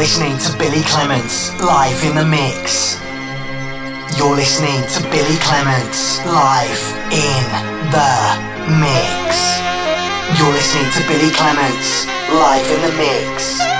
listening to Billie Clements live in the mix. You're listening to Billie Clements live in the mix. You're listening to Billie Clements live in the mix.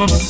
mm -hmm.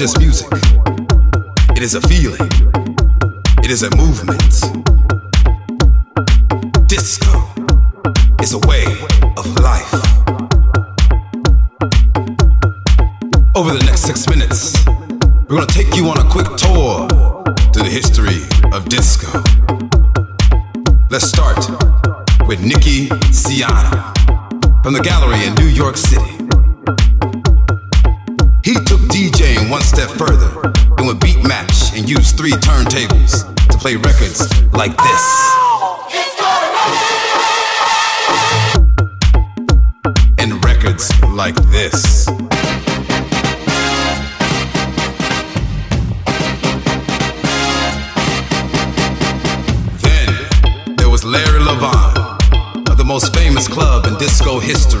Just music, it is a feeling, it is a movement. Disco is a way of life. Over the next six minutes, we're gonna take you on a quick tour through the history of disco. Let's start with Nicky Siano from the gallery in New York City. He took DJing one step further and would beat match and use three turntables to play records like this. And records like this. Then there was Larry Levan of the most famous club in disco history,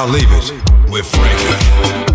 I'll leave it with Frankie.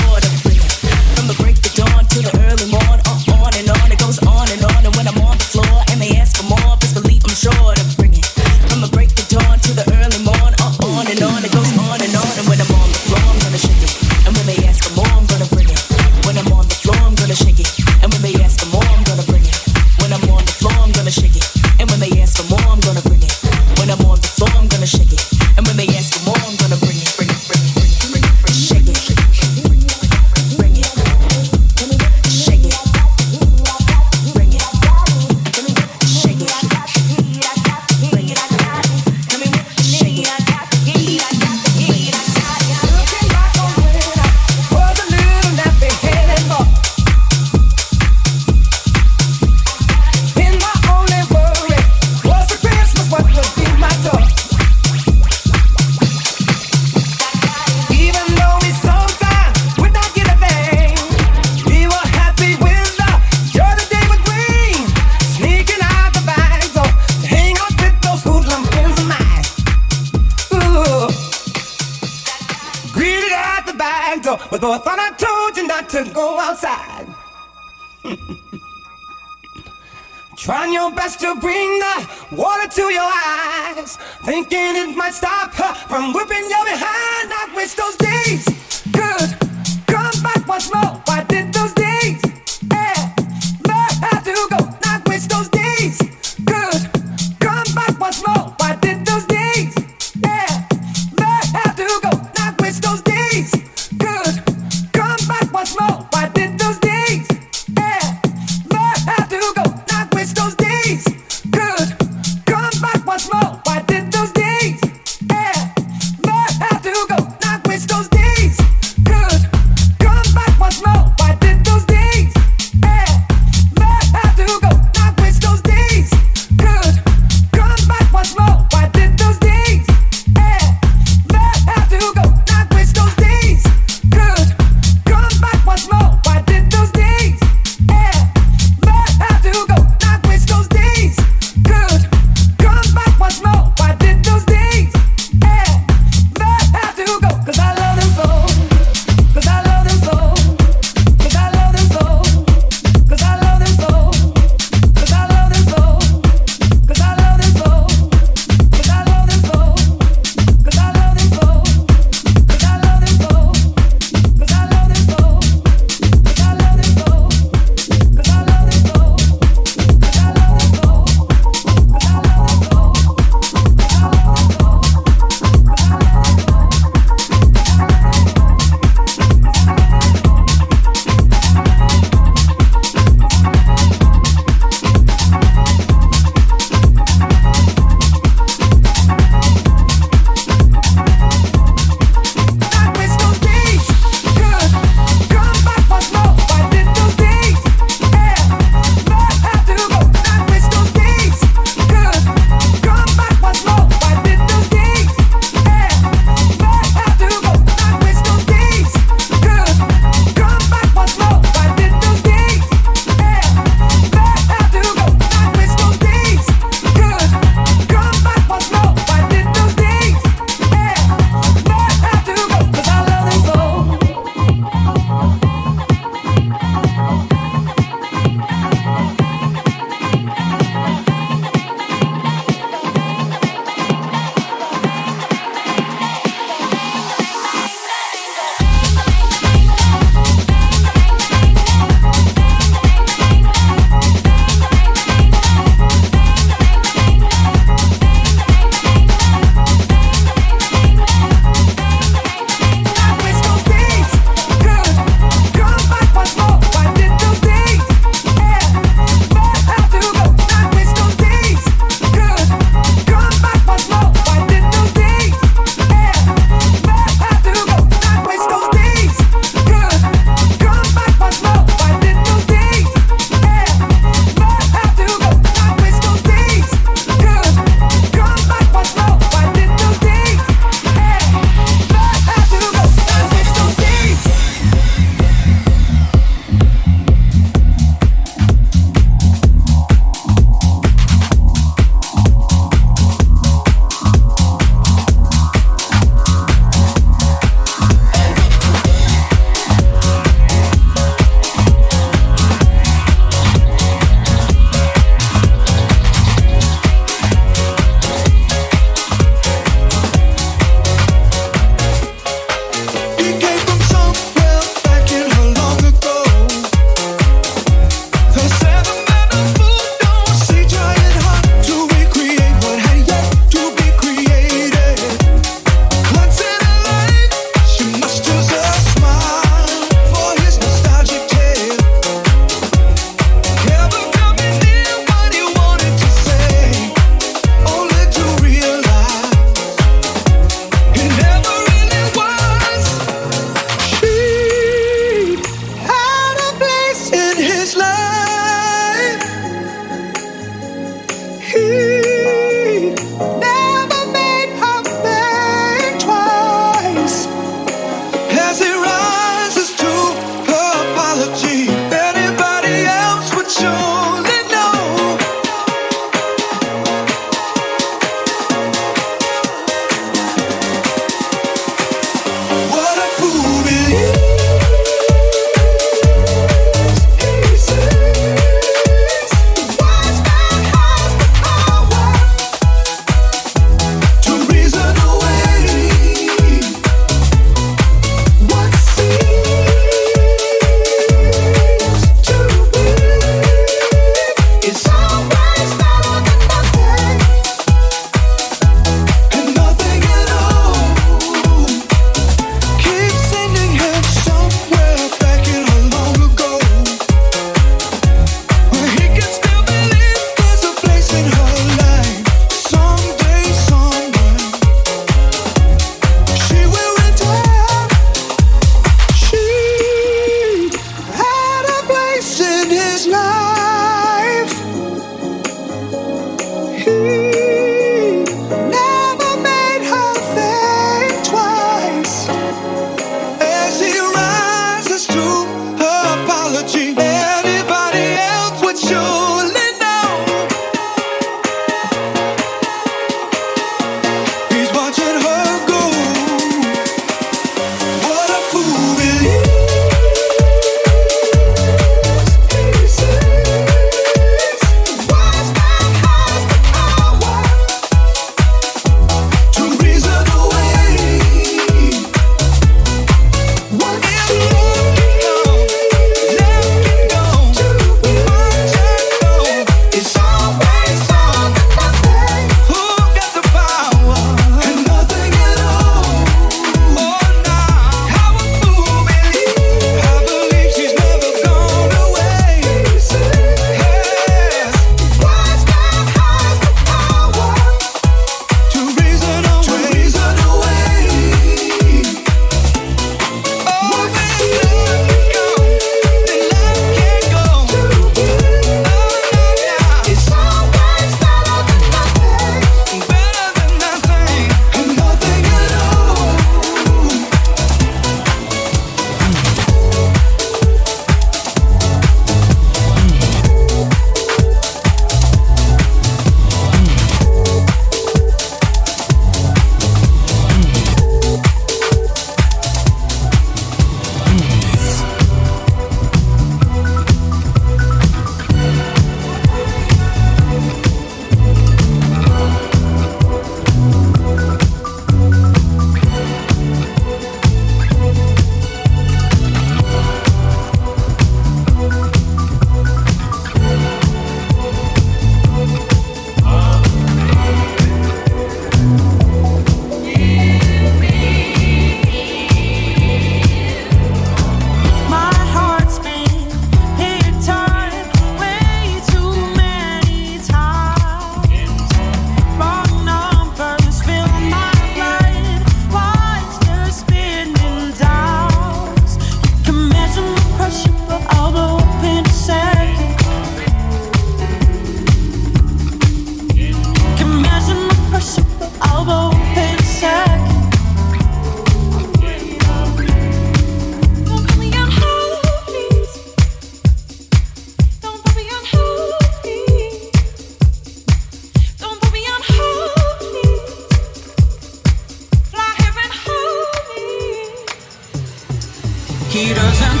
doesn't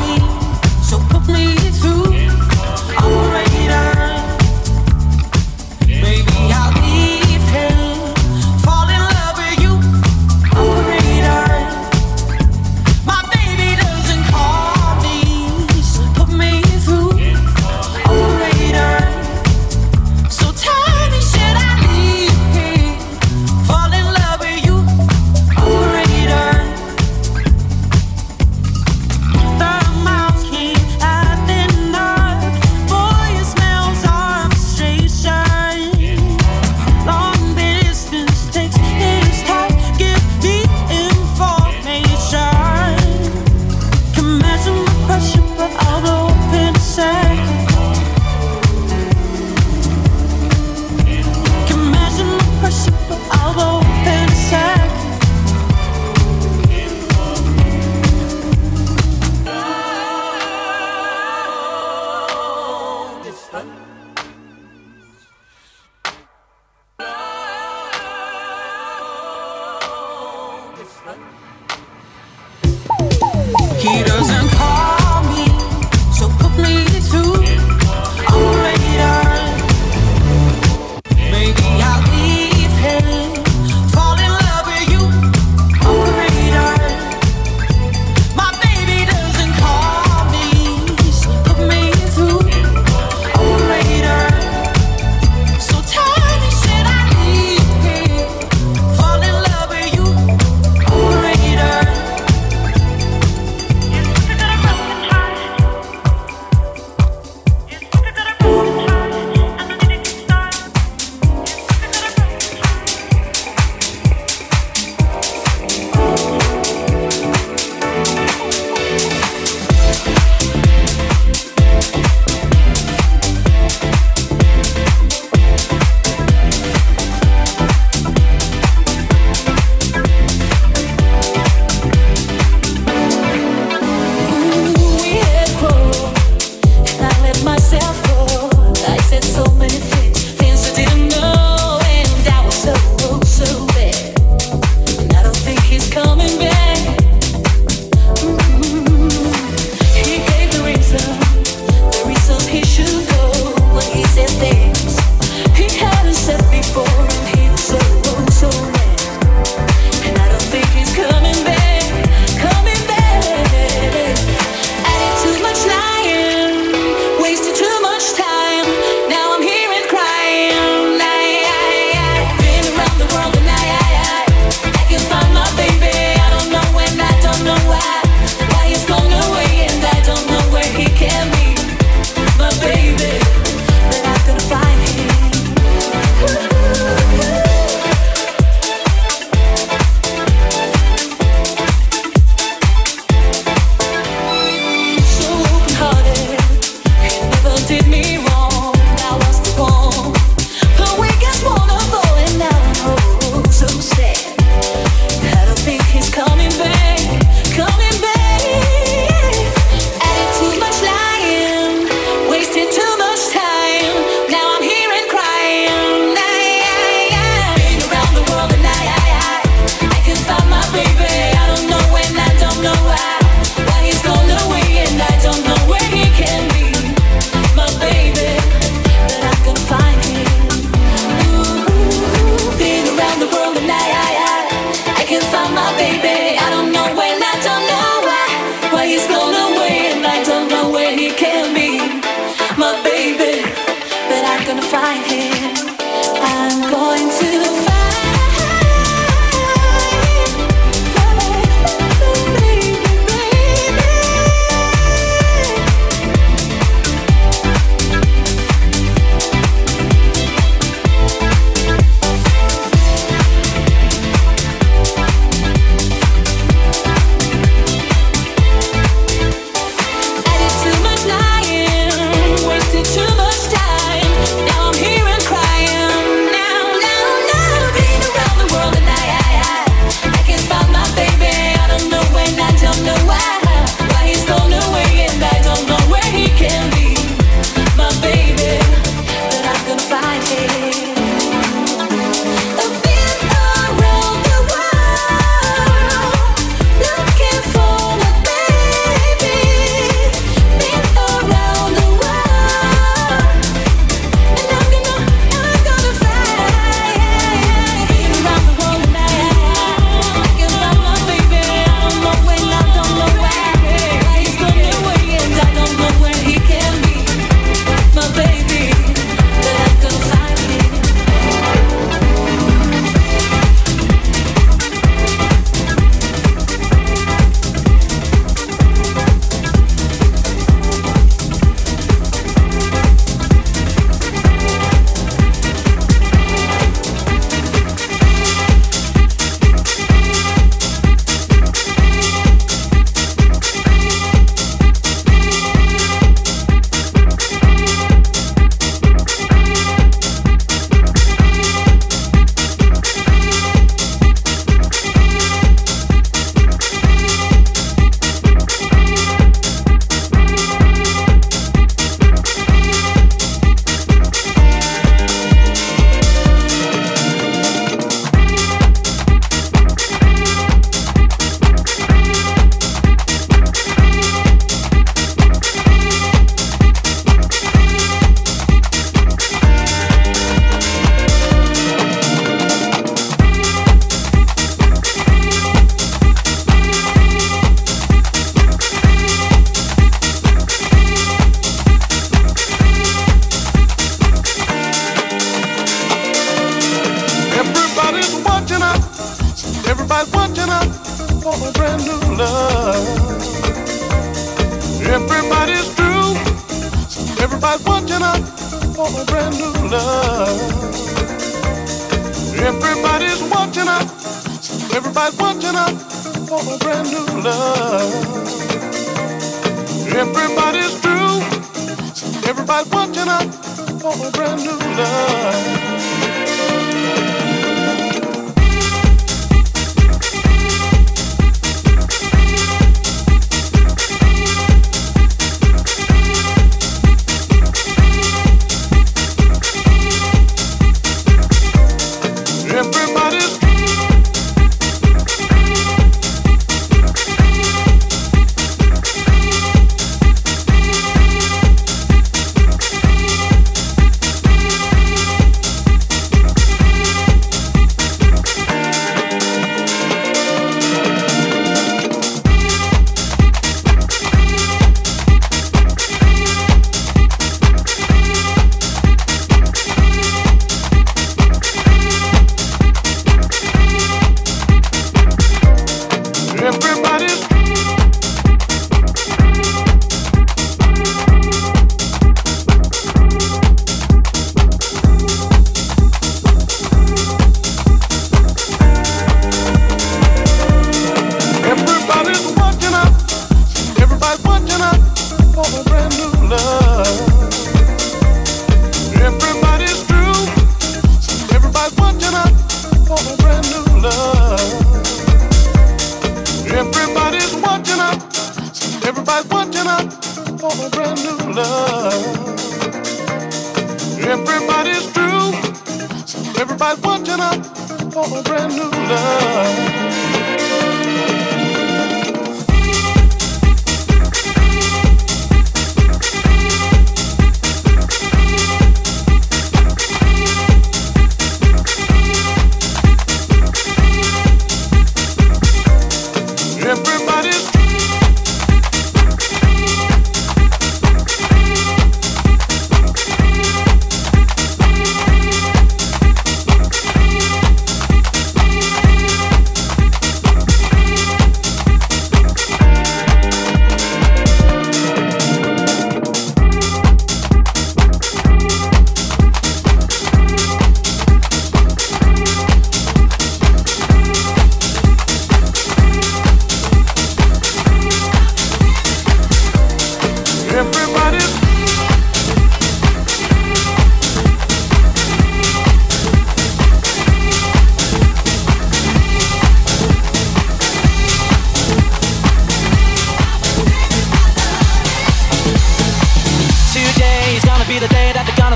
me, so put me through. All right.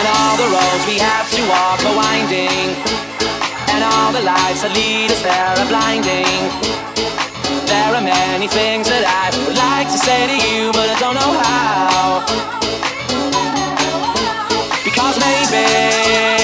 And all the roads we have to walk are winding. And all the lights that lead us there are blinding. There are many things that I would like to say to you, but I don't know how. Because maybe.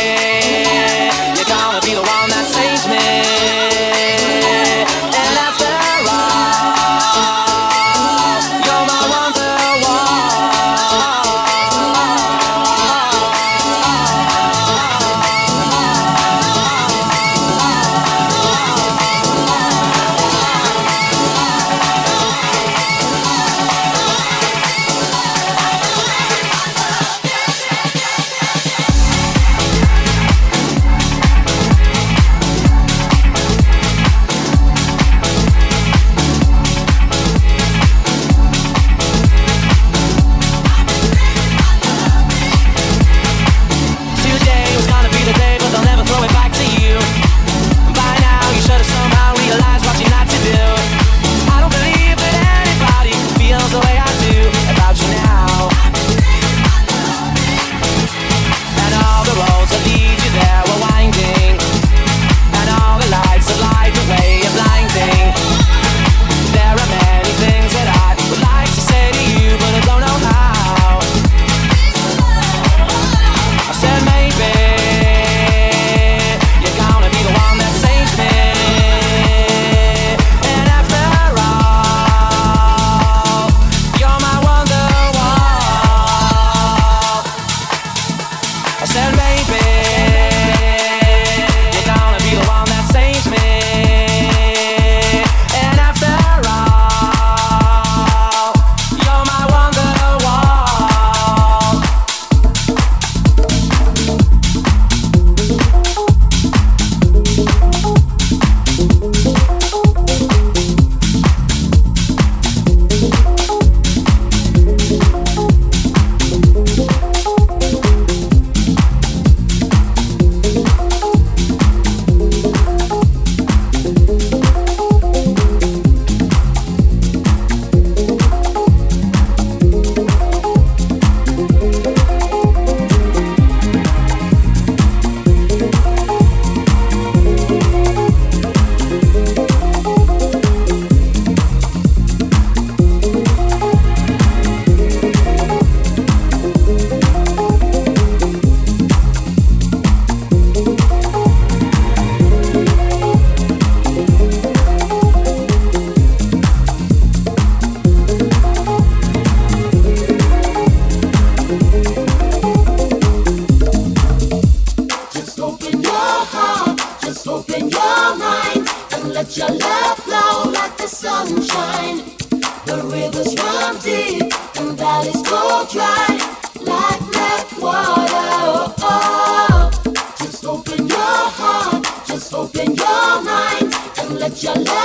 And